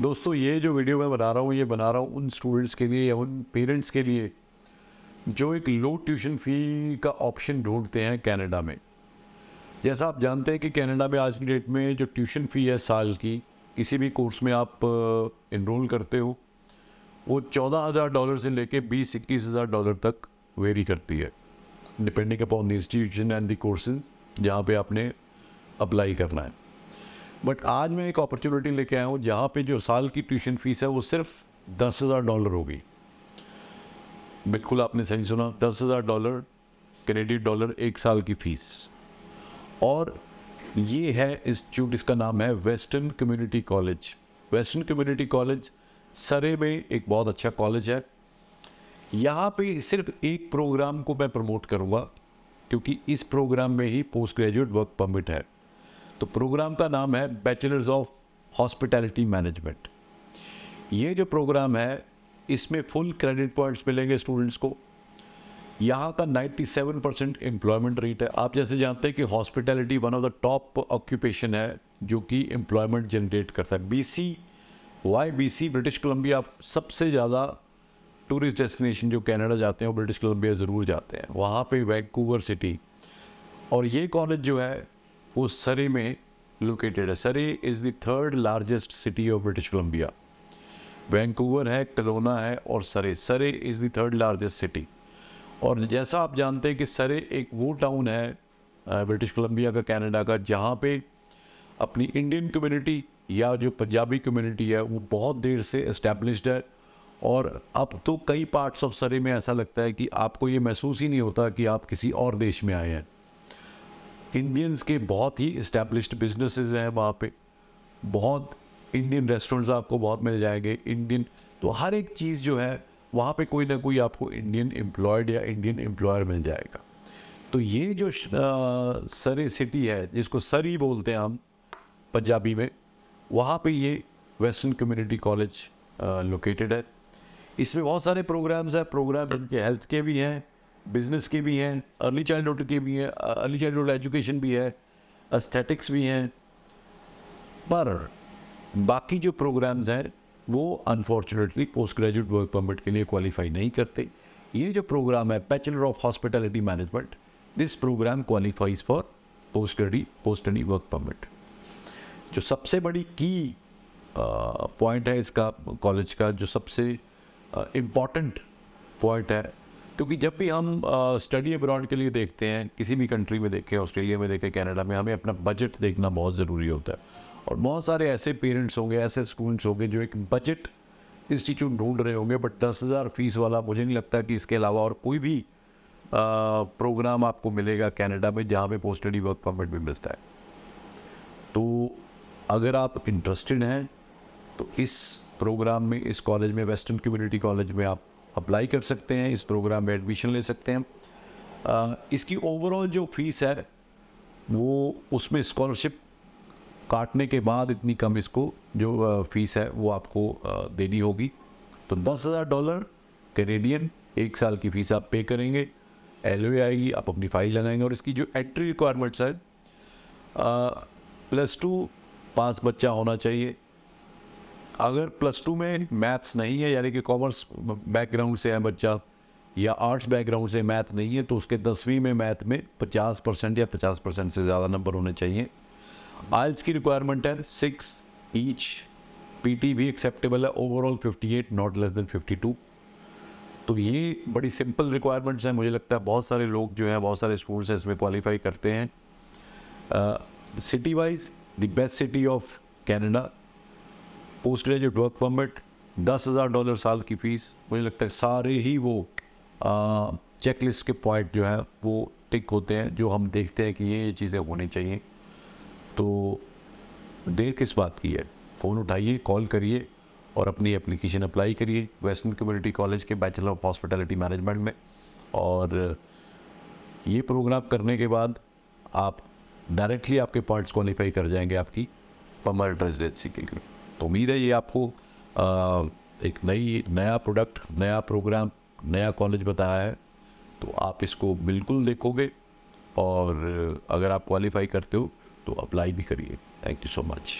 दोस्तों, ये जो वीडियो मैं बना रहा हूँ, ये बना रहा हूँ उन स्टूडेंट्स के लिए या उन पेरेंट्स के लिए जो एक लो ट्यूशन फ़ी का ऑप्शन ढूंढते हैं कनाडा में। जैसा आप जानते हैं कि कनाडा में आज की डेट में जो ट्यूशन फ़ी है साल की, किसी भी कोर्स में आप इनरोल करते हो, वो चौदह हज़ार डॉलर से लेके बीस इक्कीस हज़ार डॉलर तक वेरी करती है depending upon the institution and the courses जहाँ पे आपने अप्लाई करना है। बट आज मैं एक अपॉर्चुनिटी लेके आया हूँ, जहाँ पे जो साल की ट्यूशन फ़ीस है, वो सिर्फ़ दस हज़ार डॉलर होगी। बिल्कुल आपने सही सुना, दस हज़ार डॉलर क्रेडिट डॉलर एक साल की फ़ीस और ये है इंस्टीट्यूट इसका नाम है western community college western community college Surrey में एक बहुत अच्छा कॉलेज है। यहाँ पे सिर्फ़ एक प्रोग्राम को मैं प्रमोट करूँगा, क्योंकि इस प्रोग्राम में ही पोस्ट ग्रेजुएट वर्क परमिट है। तो प्रोग्राम का नाम है बैचलर्स ऑफ़ हॉस्पिटैलिटी मैनेजमेंट ये जो प्रोग्राम है, इसमें फुल क्रेडिट पॉइंट्स मिलेंगे स्टूडेंट्स को। यहाँ का 97 परसेंट एम्प्लॉयमेंट रेट है। आप जैसे जानते हैं कि hospitality one of the top occupation है, जो कि एम्प्लॉयमेंट जनरेट करता है। BC why BC British Columbia सबसे ज़्यादा टूरिस्ट डेस्टिनेशन जो कनाडा जाते हैं, वो ब्रिटिश कोलंबिया ज़रूर जाते हैं। वहाँ पे वैंकूवर सिटी और ये कॉलेज जो है वो सरे में लोकेटेड है। Surrey is the third largest city of British Columbia Vancouver है कलोना है और Surrey. Surrey is the third largest city और जैसा आप जानते हैं कि सरे एक वो टाउन है ब्रिटिश कोलंबिया का कनाडा का, जहाँ पे अपनी इंडियन कम्युनिटी या जो पंजाबी कम्युनिटी है, वो बहुत देर से इस्टेब्लिश्ड है। और अब तो कई पार्ट्स ऑफ़ सरे में ऐसा लगता है कि आपको ये महसूस ही नहीं होता कि आप किसी और देश में आए हैं। इंडियंस के बहुत ही इस्टेब्लिश्ड बिजनेसेस हैं वहाँ पे। बहुत इंडियन रेस्टोरेंट्स आपको बहुत मिल जाएँगे। इंडियन तो हर एक चीज़ जो है, वहाँ पे कोई ना कोई आपको इंडियन एम्प्लॉयड या इंडियन एम्प्लॉयर मिल जाएगा। तो ये जो सरी सिटी है, जिसको सरी बोलते हैं हम, पंजाबी में, वहाँ पे ये वेस्टर्न कम्युनिटी कॉलेज लोकेटेड है। इसमें बहुत सारे प्रोग्राम्स हैं। प्रोग्राम इनके हेल्थ के भी हैं। बिज़नेस के भी हैं अर्ली चाइल्डहुड के भी हैं अर्ली चाइल्डहुड एजुकेशन भी है अस्थेटिक्स भी हैं, पर बाकी जो प्रोग्राम्स हैं, वो unfortunately post graduate work permit के लिए क्वालिफाई नहीं करते। ये जो प्रोग्राम है bachelor of hospitality management this programme qualifies for post grad post study work permit जो सबसे बड़ी की पॉइंट है इसका कॉलेज का, जो सबसे इंपॉर्टेंट पॉइंट है क्योंकि जब भी हम स्टडी अब्रॉड के लिए देखते हैं किसी भी कंट्री में देखें ऑस्ट्रेलिया में देखें कनाडा में हमें अपना बजट देखना बहुत ज़रूरी होता है। और बहुत सारे ऐसे पेरेंट्स होंगे ऐसे स्टूडेंट्स होंगे जो एक बजट इंस्टीट्यूट ढूंढ रहे होंगे बट दस हज़ार फ़ीस वाला मुझे नहीं लगता कि इसके अलावा और कोई भी आ, प्रोग्राम आपको मिलेगा कनाडा में जहाँ पे पोस्ट स्टडी वर्क परमिट भी मिलता है। तो अगर आप इंटरेस्टेड हैं तो इस प्रोग्राम में इस कॉलेज में वेस्टर्न कम्युनिटी कॉलेज में आप अप्लाई कर सकते हैं इस प्रोग्राम में एडमिशन ले सकते हैं। आ, इसकी ओवरऑल जो फ़ीस है वो उसमें स्कॉलरशिप काटने के बाद इतनी कम इसको जो फ़ीस है वो आपको देनी होगी। तो दस हज़ार डॉलर कैनेडियन एक साल की फ़ीस आप पे करेंगे। एलओए आएगी आप अपनी फ़ाइल लगाएँगे और इसकी जो एंट्री रिक्वायरमेंट्स है प्लस टू पास बच्चा होना चाहिए। अगर प्लस टू में मैथ्स नहीं है, यानी कि कॉमर्स बैकग्राउंड से है बच्चा, या आर्ट्स बैकग्राउंड से मैथ नहीं है तो उसके दसवीं में मैथ में पचास परसेंट या पचास परसेंट से ज़्यादा नंबर होने चाहिए। आइल्स की रिक्वायरमेंट है सिक्स ईच पीटी भी एक्सेप्टेबल है ओवरऑल 58 नॉट लेस देन 52 तो ये बड़ी सिंपल रिक्वायरमेंट्स हैं। मुझे लगता है बहुत सारे लोग जो हैं, बहुत सारे स्टूडेंट्स हैं, इसमें क्वालिफाई करते हैं। City wise the best city of Canada post graduate work permit, दस हज़ार डॉलर साल की फ़ीस, मुझे लगता है सारे ही वो चेक लिस्ट के पॉइंट जो है, वो टिक होते हैं, जो हम देखते हैं कि ये ये चीज़ें होनी चाहिए। तो देर किस बात की है? फ़ोन उठाइए, कॉल करिए और अपनी एप्लीकेशन अप्लाई करिए वेस्टर्न कम्युनिटी कॉलेज के बैचलर ऑफ़ हॉस्पिटलिटी मैनेजमेंट में। और ये प्रोग्राम करने के बाद आप डायरेक्टली आपके पॉइंट्स क्वालिफाई कर जाएँगे आपकी परमानेंट रेजिडेंसी के लिए। तो उम्मीद है ये आपको आ, एक नई नया प्रोडक्ट नया प्रोग्राम नया कॉलेज बताया है। तो आप इसको बिल्कुल देखोगे और अगर आप क्वालिफाई करते हो तो अप्लाई भी करिए। Thank you so much